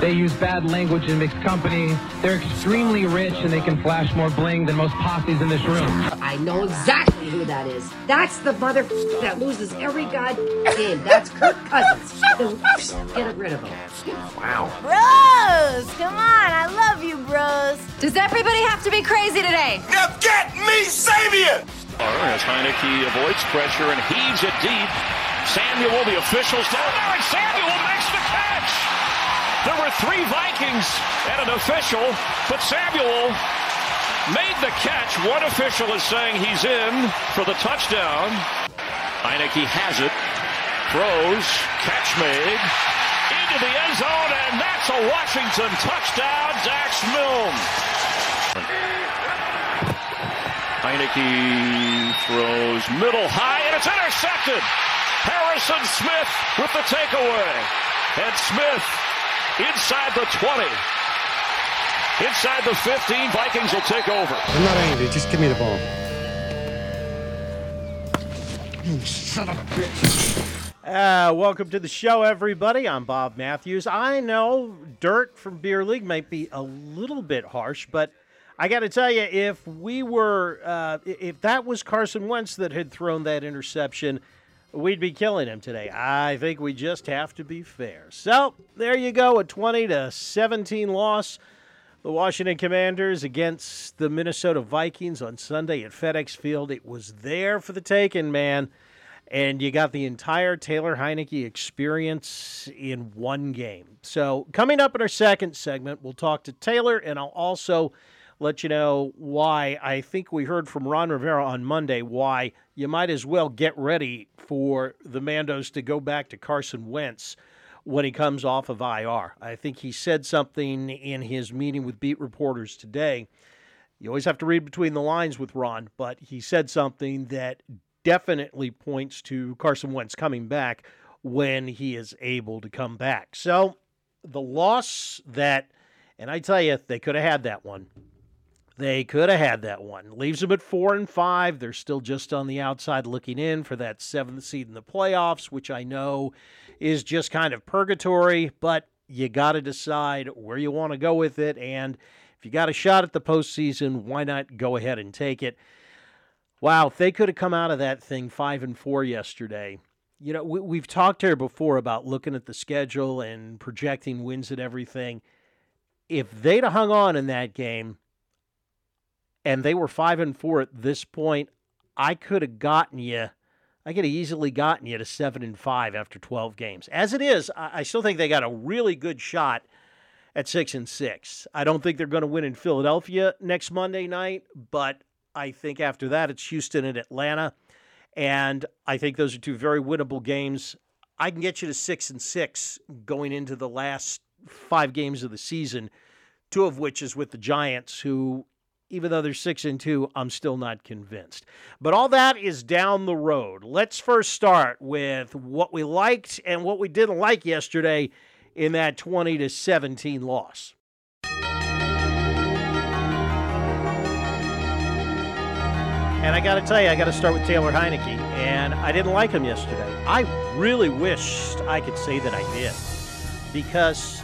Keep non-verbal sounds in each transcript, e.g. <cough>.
they use bad language in mixed company. They're extremely rich and they can flash more bling than most posses in this room. I know exactly who that is. That's the mother <laughs> that loses every god game. That's Kirk Cousins. <laughs> Get rid of him. Wow. Bros, come on. I love you, bros. Does everybody have to be crazy today? Now get me Sabian! As Heinicke avoids pressure and heaves it deep. Samuel, the officials down there, and Samuel makes the catch. There were three Vikings and an official, but Samuel made the catch. One official is saying he's in for the touchdown. Heinicke has it, throws, catch made, into the end zone, and that's a Washington touchdown, Dax Milne. Heinicke throws middle high, and it's intercepted. Harrison Smith with the takeaway. And Smith inside the 20. Inside the 15, Vikings will take over. I'm not angry, just give me the ball. You son of a bitch. Uh, welcome to the show, everybody. I'm Bob Matthews. I know dirt from Beer League might be a little bit harsh, but I got to tell you, if we were, uh, if that was Carson Wentz that had thrown that interception, we'd be killing him today. I think we just have to be fair. So there you go, a 20 to 17 loss. The Washington Commanders against the Minnesota Vikings on Sunday at FedEx Field. It was there for the taking, man. And you got the entire Taylor Heinicke experience in one game. So, coming up in our second segment, we'll talk to Taylor, and I'll also let you know why I think we heard from Ron Rivera on Monday why you might as well get ready for the Mandos to go back to Carson Wentz when he comes off of IR. I think he said something in his meeting with beat reporters today. You always have to read between the lines with Ron, but he said something that definitely points to Carson Wentz coming back when he is able to come back. So the loss that, and I tell you, they could have had that one. They could have had that one. Leaves them at four and five. They're still just on the outside looking in for that seventh seed in the playoffs, which I know is just kind of purgatory, but you got to decide where you want to go with it. And if you got a shot at the postseason, why not go ahead and take it? Wow, if they could have come out of that thing five and four yesterday. You know, we, we've talked here before about looking at the schedule and projecting wins and everything. If they'd have hung on in that game, and they were five and four at this point, I could have gotten you. I could have easily gotten you to seven and five after twelve games. As it is, I still think they got a really good shot at six and six. I don't think they're going to win in Philadelphia next Monday night, but I think after that it's Houston and Atlanta, and I think those are two very winnable games. I can get you to six and six going into the last five games of the season, two of which is with the Giants, who even though they're six and two, I'm still not convinced. But all that is down the road. Let's first start with what we liked and what we didn't like yesterday in that 20 to 17 loss. And I got to tell you, I got to start with Taylor Heinicke, and I didn't like him yesterday. I really wished I could say that I did, because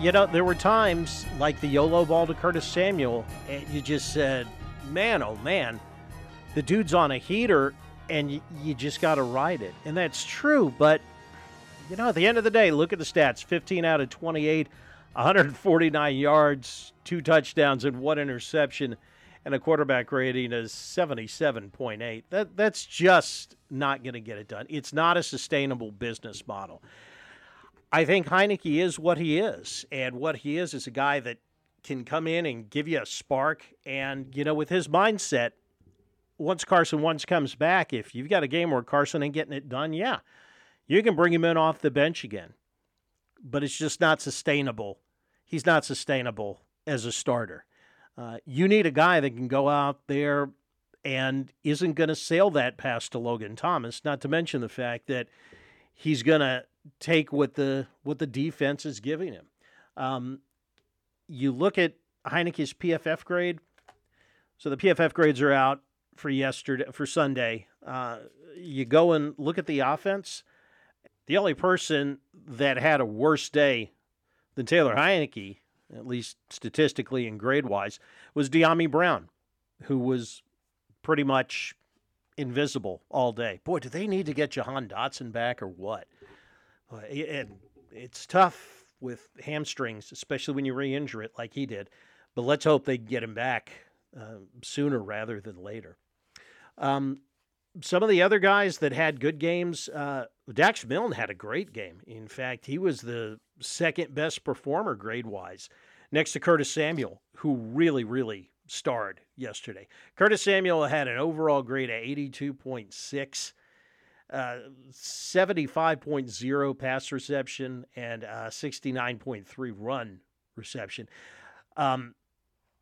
you know, there were times like the YOLO ball to Curtis Samuel, and you just said, man, oh man, the dude's on a heater, and you, you just got to ride it. And that's true, but, you know, at the end of the day, look at the stats 15 out of 28, 149 yards, two touchdowns, and one interception, and a quarterback rating is 77.8. That, that's just not going to get it done. It's not a sustainable business model. I think Heinicke is what he is, and what he is is a guy that can come in and give you a spark. And you know, with his mindset, once Carson Wentz comes back, if you've got a game where Carson ain't getting it done, yeah, you can bring him in off the bench again. But it's just not sustainable he's not sustainable as a starter. Uh, you need a guy that can go out there and isn't going to sail that pass to Logan Thomas. Not to mention the fact that he's going to take what the what the defense is giving him. Um, you look at Heinicke's PFF grade. So the PFF grades are out for yesterday for Sunday. Uh, you go and look at the offense. The only person that had a worse day than Taylor Heinicke, at least statistically and grade wise, was Dyami Brown, who was pretty much invisible all day. Boy, do they need to get Jahan Dotson back or what? It, it's tough with hamstrings, especially when you re injure it like he did. But let's hope they get him back uh, sooner rather than later. Um, some of the other guys that had good games, uh, Dax Milne had a great game. In fact, he was the second best performer grade wise, next to Curtis Samuel, who really, really starred yesterday. Curtis Samuel had an overall grade of 82.6. Uh, 75.0 pass reception and uh, 69.3 run reception. Um,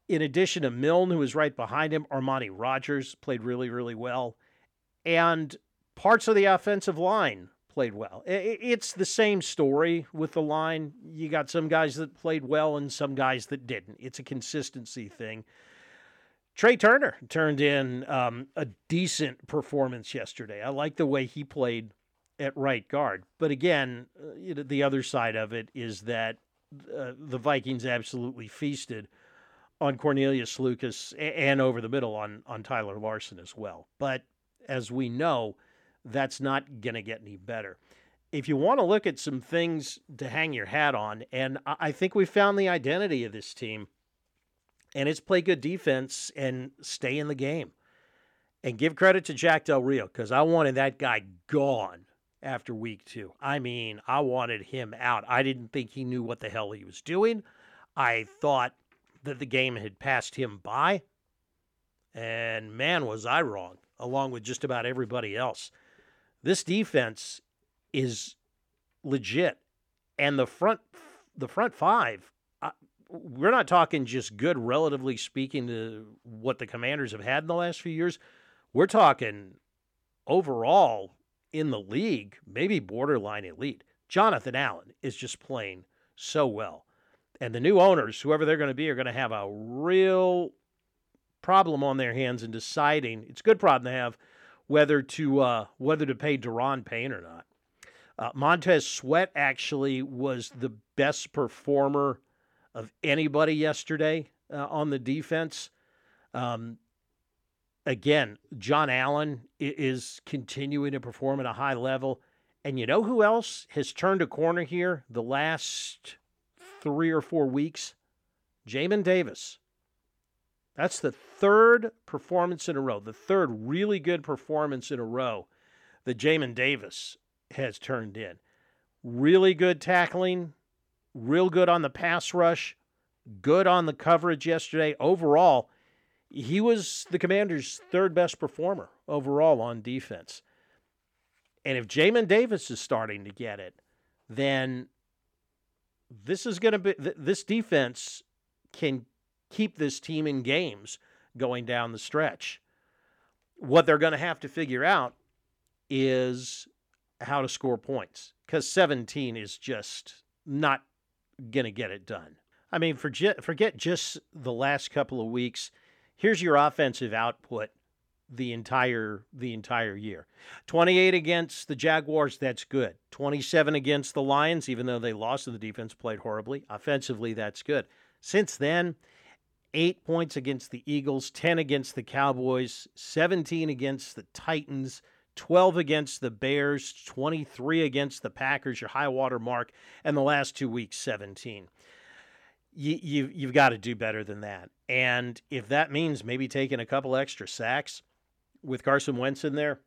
in addition to Milne, who was right behind him, Armani Rogers played really, really well. And parts of the offensive line played well. It's the same story with the line. You got some guys that played well and some guys that didn't. It's a consistency thing. Trai Turner turned in um, a decent performance yesterday. I like the way he played at right guard. But again, uh, the other side of it is that uh, the Vikings absolutely feasted on Cornelius Lucas and over the middle on on Tyler Larsen as well. But as we know, that's not going to get any better. If you want to look at some things to hang your hat on, and I think we found the identity of this team, and it's play good defense and stay in the game. And give credit to Jack Del Rio because I wanted that guy gone after week two. I mean, I wanted him out. I didn't think he knew what the hell he was doing. I thought that the game had passed him by. And man, was I wrong, along with just about everybody else. This defense is legit. And the front the front five, we're not talking just good relatively speaking to what the commanders have had in the last few years. We're talking overall in the league, maybe borderline elite. Jonathan Allen is just playing so well. And the new owners, whoever they're going to be, are going to have a real problem on their hands in deciding. It's a good problem to have whether to uh, whether to pay Daron Payne or not. Uh, Montez Sweat actually was the best performer of anybody yesterday uh, on the defense. Um, again, John Allen is continuing to perform at a high level. And you know who else has turned a corner here the last three or four weeks? Jamin Davis. That's the third performance in a row, the third really good performance in a row that Jamin Davis has turned in. Really good tackling, real good on the pass rush, good on the coverage yesterday. Overall, he was the commander's third best performer overall on defense. And if Jamin Davis is starting to get it, then this is going to be this defense can keep this team in games going down the stretch. What they're going to have to figure out is how to score points because 17 is just not going to get it done. I mean, forget, forget just the last couple of weeks. Here's your offensive output the entire the entire year. 28 against the Jaguars, that's good. 27 against the Lions, even though they lost and the defense played horribly. Offensively, that's good. Since then, 8 points against the Eagles, 10 against the Cowboys, 17 against the Titans, 12 against the Bears, 23 against the Packers, your high water mark, and the last two weeks 17 you, you you've got to do better than that. And if that means maybe taking a couple extra sacks with Carson Wentz in there,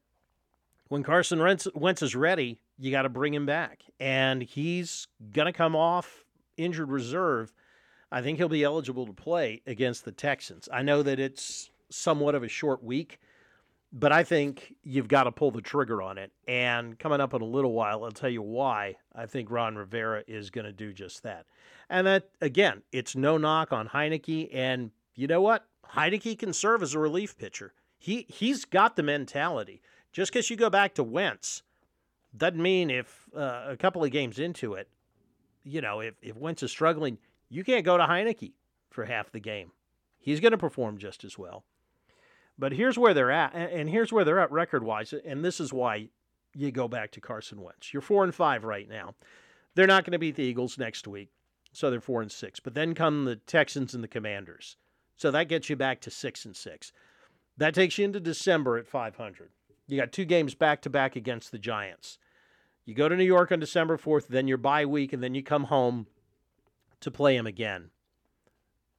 when Carson Wentz is ready, you got to bring him back, and he's gonna come off injured reserve. I think he'll be eligible to play against the Texans. I know that it's somewhat of a short week, but I think you've got to pull the trigger on it. And coming up in a little while, I'll tell you why I think Ron Rivera is going to do just that. And that, again, it's no knock on Heinicke. And you know what? Heinicke can serve as a relief pitcher. He, he's got the mentality. Just because you go back to Wentz doesn't mean if uh, a couple of games into it, you know, if, if Wentz is struggling, you can't go to Heinicke for half the game. He's going to perform just as well. But here's where they're at, and here's where they're at record wise, and this is why you go back to Carson Wentz. You're four and five right now. They're not going to beat the Eagles next week, so they're four and six. But then come the Texans and the Commanders, so that gets you back to six and six. That takes you into December at 500. You got two games back to back against the Giants. You go to New York on December 4th, then your bye week, and then you come home to play them again.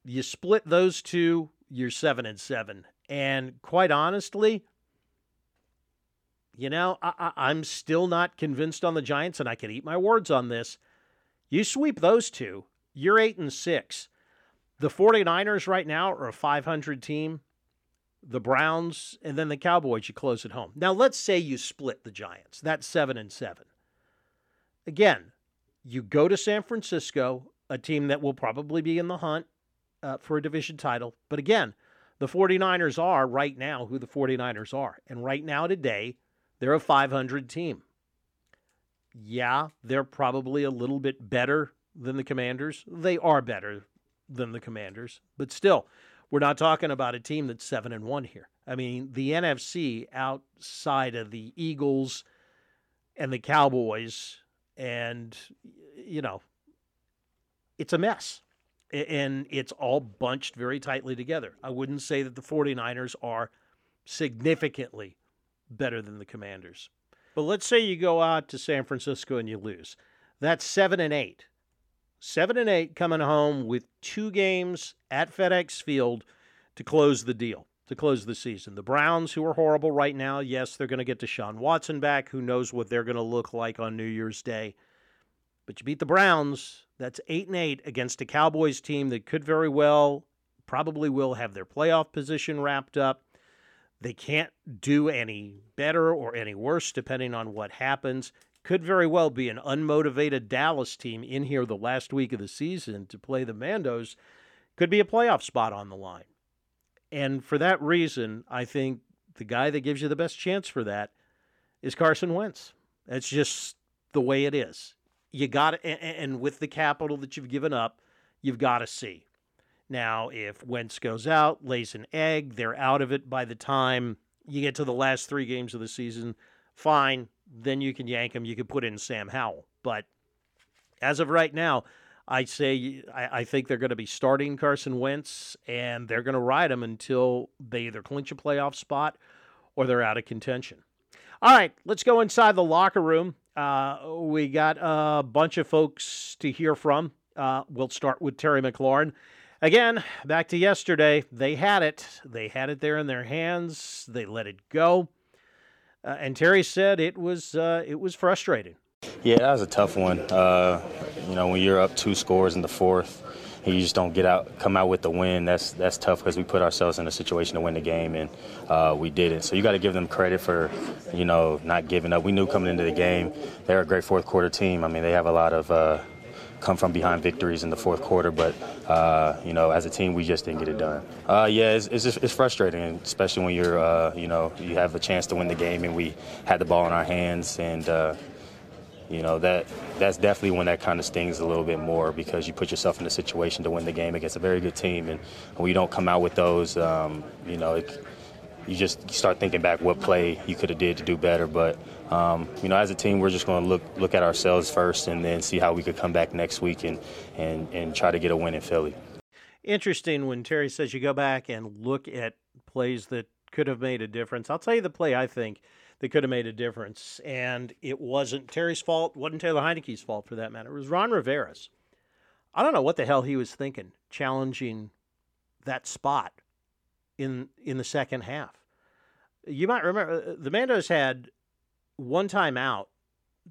You split those two, you're seven and seven. And quite honestly, you know, I, am still not convinced on the Giants, and I can eat my words on this. You sweep those two, you're eight and six. The 49ers right now are a 500 team. The Browns and then the Cowboys, you close at home. Now, let's say you split the Giants. That's seven and seven. Again, you go to San Francisco, a team that will probably be in the hunt uh, for a division title. But again, the 49ers are right now who the 49ers are. And right now, today, they're a 500 team. Yeah, they're probably a little bit better than the Commanders. They are better than the Commanders, but still, we're not talking about a team that's 7 and 1 here. I mean, the NFC outside of the Eagles and the Cowboys and you know, it's a mess and it's all bunched very tightly together. I wouldn't say that the 49ers are significantly better than the Commanders. But let's say you go out to San Francisco and you lose. That's 7 and 8. 7 and 8 coming home with two games at FedEx Field to close the deal, to close the season. The Browns who are horrible right now, yes, they're going to get Deshaun Watson back. Who knows what they're going to look like on New Year's Day. But you beat the Browns, that's eight and eight against a Cowboys team that could very well, probably will have their playoff position wrapped up. They can't do any better or any worse depending on what happens. Could very well be an unmotivated Dallas team in here the last week of the season to play the Mandos. Could be a playoff spot on the line. And for that reason, I think the guy that gives you the best chance for that is Carson Wentz. That's just the way it is you got to, and with the capital that you've given up, you've got to see. Now, if Wentz goes out, lays an egg, they're out of it by the time you get to the last three games of the season, fine. Then you can yank him. You can put in Sam Howell. But as of right now, I say I, I think they're going to be starting Carson Wentz, and they're going to ride him until they either clinch a playoff spot or they're out of contention. All right, let's go inside the locker room. Uh, we got a bunch of folks to hear from. Uh, we'll start with Terry McLaurin. Again, back to yesterday. They had it. They had it there in their hands. They let it go. Uh, and Terry said it was uh, it was frustrating. Yeah, that was a tough one. Uh, you know, when you're up two scores in the fourth, you just don't get out, come out with the win. That's that's tough because we put ourselves in a situation to win the game, and uh, we did it. So you got to give them credit for, you know, not giving up. We knew coming into the game they're a great fourth quarter team. I mean, they have a lot of. Uh, come from behind victories in the fourth quarter, but uh, you know, as a team, we just didn't get it done. Uh, yeah, it's, it's, it's, frustrating, especially when you're, uh, you know, you have a chance to win the game and we had the ball in our hands and uh, you know that that's definitely when that kind of stings a little bit more because you put yourself in a situation to win the game against a very good team, and when you don't come out with those, um, you know, it, you just start thinking back what play you could have did to do better. But um, you know, as a team, we're just going to look look at ourselves first, and then see how we could come back next week and and and try to get a win in Philly. Interesting when Terry says you go back and look at plays that could have made a difference. I'll tell you the play I think that could have made a difference. And it wasn't Terry's fault, wasn't Taylor Heinicke's fault for that matter. It was Ron Rivera's. I don't know what the hell he was thinking, challenging that spot in in the second half. You might remember uh, the Mandos had one time out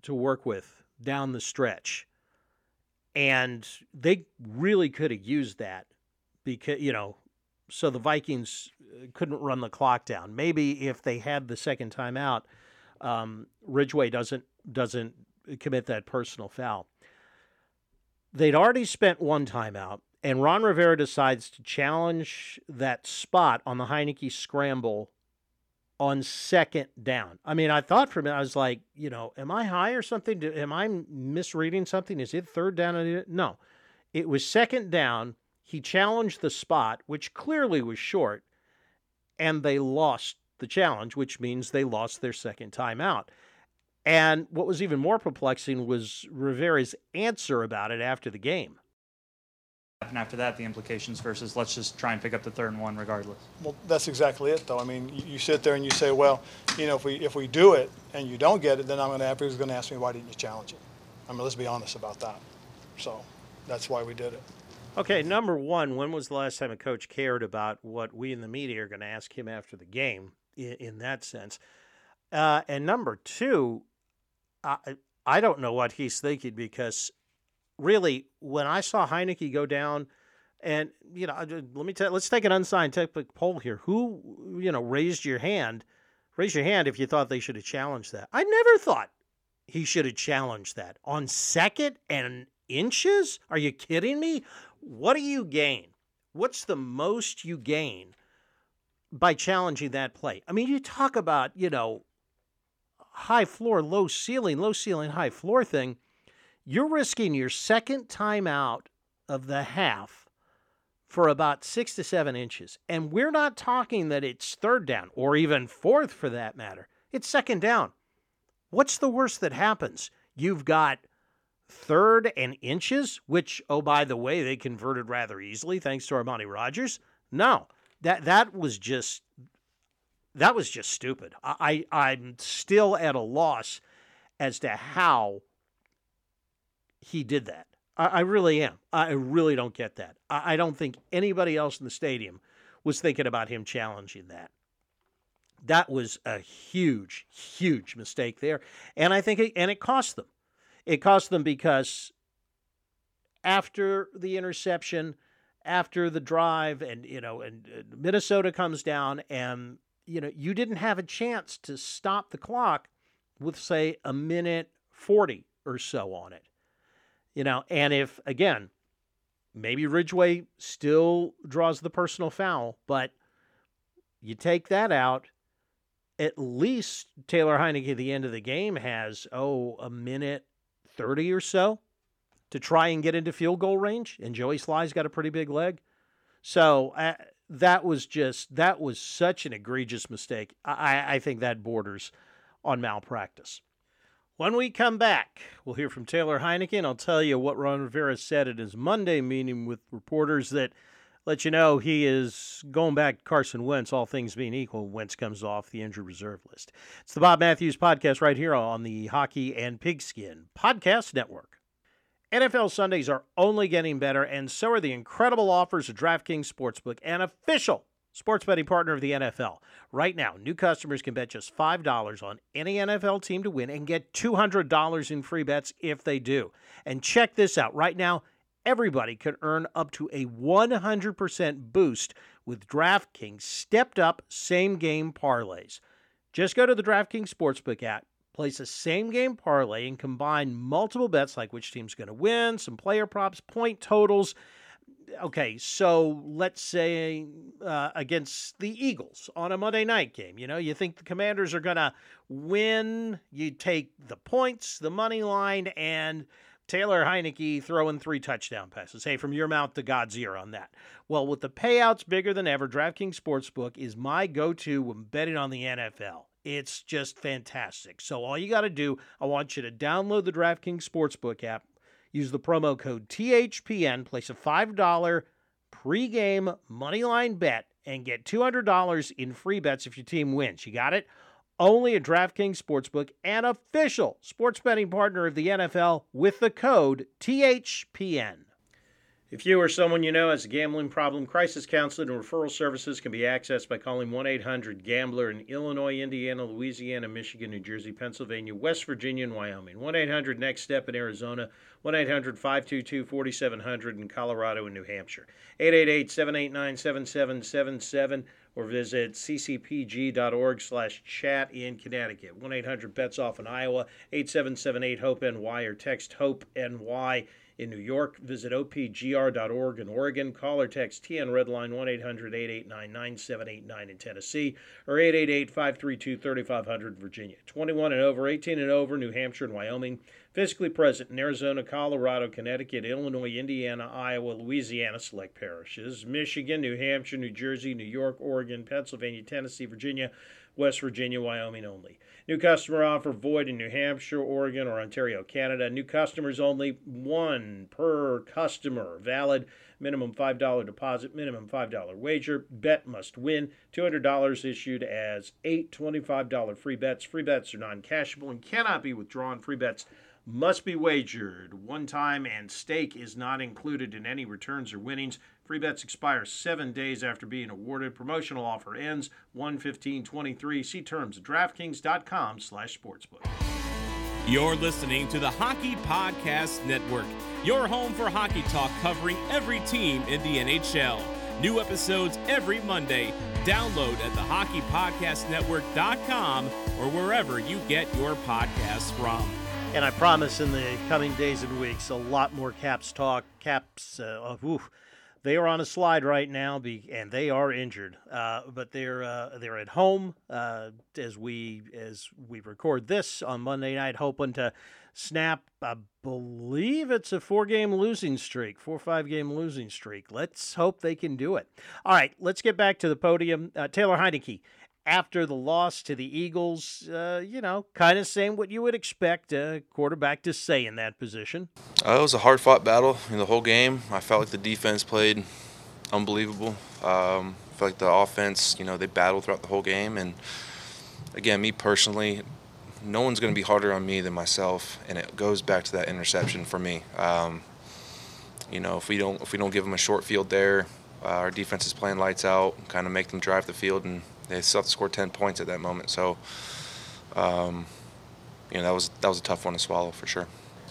to work with down the stretch. And they really could have used that because, you know, so the Vikings uh, couldn't run the clock down. Maybe if they had the second timeout, um, Ridgeway doesn't doesn't commit that personal foul. They'd already spent one timeout, and Ron Rivera decides to challenge that spot on the Heinicke scramble on second down. I mean, I thought for a minute, I was like, you know, am I high or something? Am I misreading something? Is it third down? No, it was second down. He challenged the spot, which clearly was short, and they lost the challenge, which means they lost their second timeout. And what was even more perplexing was Rivera's answer about it after the game. And after that, the implications versus let's just try and pick up the third and one regardless. Well, that's exactly it, though. I mean, you, you sit there and you say, well, you know, if we if we do it and you don't get it, then I'm going to have going to ask me why didn't you challenge it? I mean, let's be honest about that. So that's why we did it. Okay, number one, when was the last time a coach cared about what we in the media are going to ask him after the game? In, in that sense, uh, and number two, I I don't know what he's thinking because really, when I saw Heinicke go down, and you know, let me tell, let's take an unscientific poll here. Who you know raised your hand? Raise your hand if you thought they should have challenged that. I never thought he should have challenged that on second and inches. Are you kidding me? What do you gain? What's the most you gain by challenging that play? I mean, you talk about you know high floor, low ceiling, low ceiling, high floor thing you're risking your second time out of the half for about six to seven inches. And we're not talking that it's third down or even fourth for that matter. It's second down. What's the worst that happens? You've got third and inches, which, oh, by the way, they converted rather easily thanks to Armani Rogers. No, that that was just that was just stupid. I, I I'm still at a loss as to how he did that. I, I really am. I really don't get that. I, I don't think anybody else in the stadium was thinking about him challenging that. That was a huge, huge mistake there, and I think it, and it cost them. It cost them because after the interception, after the drive, and you know, and Minnesota comes down, and you know, you didn't have a chance to stop the clock with say a minute forty or so on it. You know, and if again, maybe Ridgeway still draws the personal foul, but you take that out, at least Taylor Heinicke at the end of the game has, oh, a minute 30 or so to try and get into field goal range. And Joey Slye's got a pretty big leg. So uh, that was just, that was such an egregious mistake. I, I think that borders on malpractice. When we come back, we'll hear from Taylor Heineken. I'll tell you what Ron Rivera said at his Monday meeting with reporters that let you know he is going back Carson Wentz, all things being equal. Wentz comes off the injured reserve list. It's the Bob Matthews podcast right here on the Hockey and Pigskin Podcast Network. NFL Sundays are only getting better, and so are the incredible offers of DraftKings Sportsbook, an official sports betting partner of the NFL. Right now, new customers can bet just $5 on any NFL team to win and get $200 in free bets if they do. And check this out right now, everybody can earn up to a 100% boost with DraftKings stepped up same game parlays. Just go to the DraftKings Sportsbook app. Place a same game parlay and combine multiple bets like which team's going to win, some player props, point totals, okay, so let's say uh, against the Eagles on a Monday night game, you know, you think the Commanders are going to win. You take the points, the money line, and Taylor Heinicke throwing three touchdown passes. Hey, from your mouth to God's ear on that. Well, with the payouts bigger than ever, DraftKings Sportsbook is my go to when betting on the NFL. It's just fantastic. So, all you got to do, I want you to download the DraftKings Sportsbook app Use the promo code THPN, place a $5 pregame moneyline bet, and get $200 in free bets if your team wins. You got it? Only at DraftKings Sportsbook, an official sports betting partner of the NFL with the code THPN. If you or someone you know has a gambling problem, crisis counseling and referral services can be accessed by calling 1 800 Gambler in Illinois, Indiana, Louisiana, Michigan, New Jersey, Pennsylvania, West Virginia, and Wyoming. 1 800 Next Step in Arizona, 1 800 522 4700 in Colorado and New Hampshire. 888 789 7777 or visit ccpg.org slash chat in Connecticut. 1 800 Bets Off in Iowa, 8778 HOPE NY or text HOPE NY in New York. Visit opgr.org in Oregon. Call or text TN Redline 1 800 889 9789 in Tennessee or 888 532 3500 Virginia. 21 and over, 18 and over, New Hampshire and Wyoming. Physically present in Arizona, Colorado, Connecticut, Illinois, Indiana, Iowa, Louisiana, select parishes, Michigan, New Hampshire, New Jersey, New York, Oregon, Pennsylvania, Tennessee, Virginia, West Virginia, Wyoming only. New customer offer void in New Hampshire, Oregon, or Ontario, Canada. New customers only, one per customer. Valid minimum $5 deposit, minimum $5 wager. Bet must win. $200 issued as eight $25 free bets. Free bets are non cashable and cannot be withdrawn. Free bets must be wagered. One time and stake is not included in any returns or winnings. Free bets expire seven days after being awarded. Promotional offer ends 1-15-23. See terms at DraftKings.com slash sportsbook. You're listening to the Hockey Podcast Network, your home for hockey talk covering every team in the NHL. New episodes every Monday. Download at the thehockeypodcastnetwork.com or wherever you get your podcasts from. And I promise in the coming days and weeks, a lot more Caps talk. Caps, uh, oof, they are on a slide right now, and they are injured. Uh, but they're uh, they're at home uh, as we as we record this on Monday night, hoping to snap. I believe it's a four game losing streak, four five game losing streak. Let's hope they can do it. All right, let's get back to the podium. Uh, Taylor Heinicke after the loss to the Eagles, uh, you know, kind of saying what you would expect a quarterback to say in that position. Uh, it was a hard fought battle in the whole game. I felt like the defense played unbelievable. Um, I felt like the offense, you know, they battled throughout the whole game. And again, me personally, no one's going to be harder on me than myself, and it goes back to that interception for me. Um, you know, if we don't if we don't give them a short field there, uh, our defense is playing lights out, kind of make them drive the field and they still have to score 10 points at that moment. So, um, you know, that was that was a tough one to swallow for sure.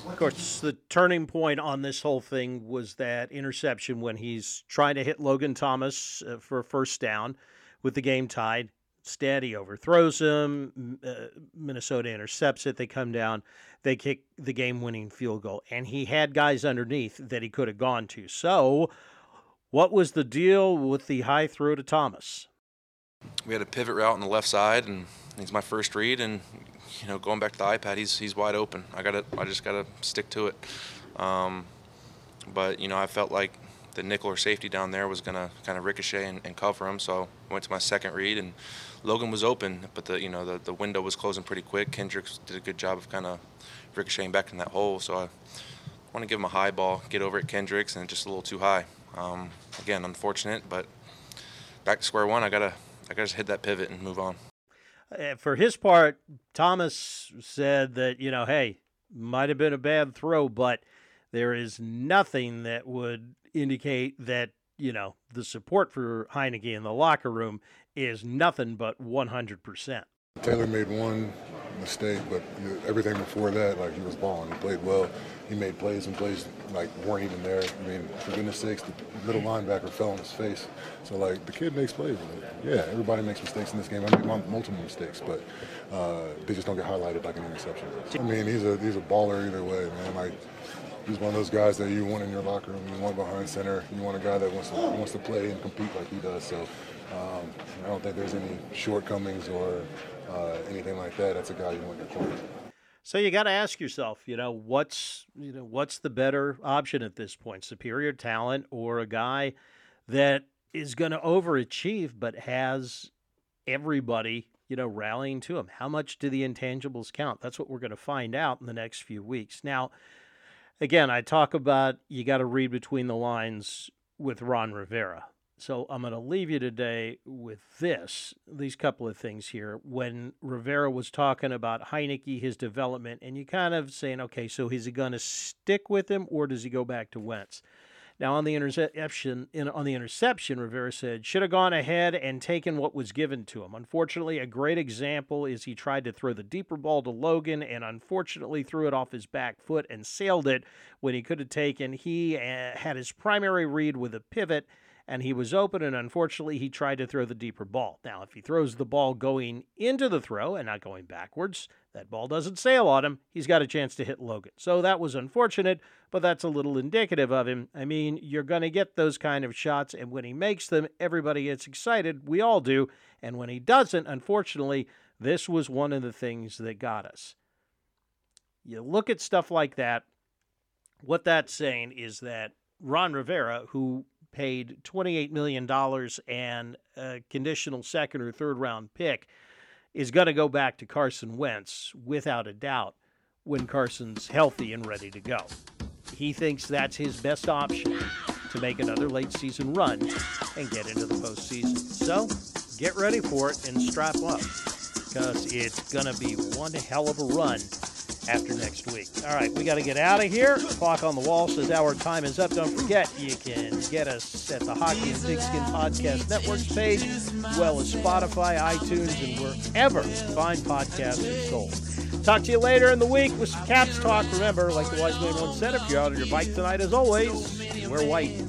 Of course, the turning point on this whole thing was that interception when he's trying to hit Logan Thomas uh, for a first down with the game tied. Instead, he overthrows him. Uh, Minnesota intercepts it. They come down. They kick the game winning field goal. And he had guys underneath that he could have gone to. So, what was the deal with the high throw to Thomas? We had a pivot route on the left side, and he's my first read. And you know, going back to the iPad, he's he's wide open. I got to I just got to stick to it. Um, but you know, I felt like the nickel or safety down there was gonna kind of ricochet and, and, cover him. So I went to my second read, and Logan was open, but the you know the, the window was closing pretty quick. Kendricks did a good job of kind of ricocheting back in that hole. So I want to give him a high ball, get over at Kendricks, and just a little too high. Um, again, unfortunate, but back to square one. I gotta I got to just hit that pivot and move on. Uh, for his part, Thomas said that, you know, hey, might have been a bad throw, but there is nothing that would indicate that, you know, the support for Heinicke in the locker room is nothing but 100%. Taylor made one mistake, but everything before that, like he was balling. He played well. He made plays and plays like weren't even there. I mean, for goodness sakes, the middle linebacker fell on his face. So like the kid makes plays. yeah, everybody makes mistakes in this game. I made multiple mistakes, but uh, they just don't get highlighted like an interception. I mean, he's a he's a baller either way, man. Like he's one of those guys that you want in your locker room. You want behind center. You want a guy that wants to wants to play and compete like he does. So um, I don't think there's any shortcomings or uh, anything like that. That's a guy you want in your corner. So you got to ask yourself, you know, what's you know what's the better option at this point? Superior talent or a guy that is going to overachieve but has everybody, you know, rallying to him? How much do the intangibles count? That's what we're going to find out in the next few weeks. Now, again, I talk about you got to read between the lines with Ron Rivera. So I'm going to leave you today with this, these couple of things here. When Rivera was talking about Heinicke, his development, and you kind of saying, okay, so is he going to stick with him or does he go back to Wentz? Now on the interception, in, on the interception, Rivera said should have gone ahead and taken what was given to him. Unfortunately, a great example is he tried to throw the deeper ball to Logan and unfortunately threw it off his back foot and sailed it when he could have taken. He uh, had his primary read with a pivot and he was open, and unfortunately, he tried to throw the deeper ball. Now, if he throws the ball going into the throw and not going backwards, that ball doesn't sail on him. He's got a chance to hit Logan. So that was unfortunate, but that's a little indicative of him. I mean, you're going to get those kind of shots, and when he makes them, everybody gets excited. We all do. And when he doesn't, unfortunately, this was one of the things that got us. You look at stuff like that, what that's saying is that Ron Rivera, who paid $28 million and a conditional second or third round pick, is going to go back to Carson Wentz without a doubt when Carson's healthy and ready to go. He thinks that's his best option to make another late season run and get into the postseason. So get ready for it and strap up because it's going to be one hell of a run after next week. All right, we got to get out of here. Clock on the wall says our time is up. Don't forget, you can get us at the Hockey and Pigskin Podcast Networks page, as well as Spotify, iTunes, and wherever fine podcasts are sold. Talk to you later in the week with some Caps talk. Remember, like the wise man once said, if you're out on your bike tonight, as always, wear white.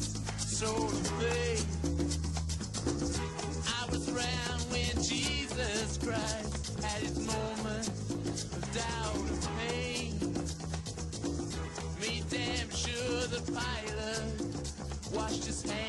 Washed his hands.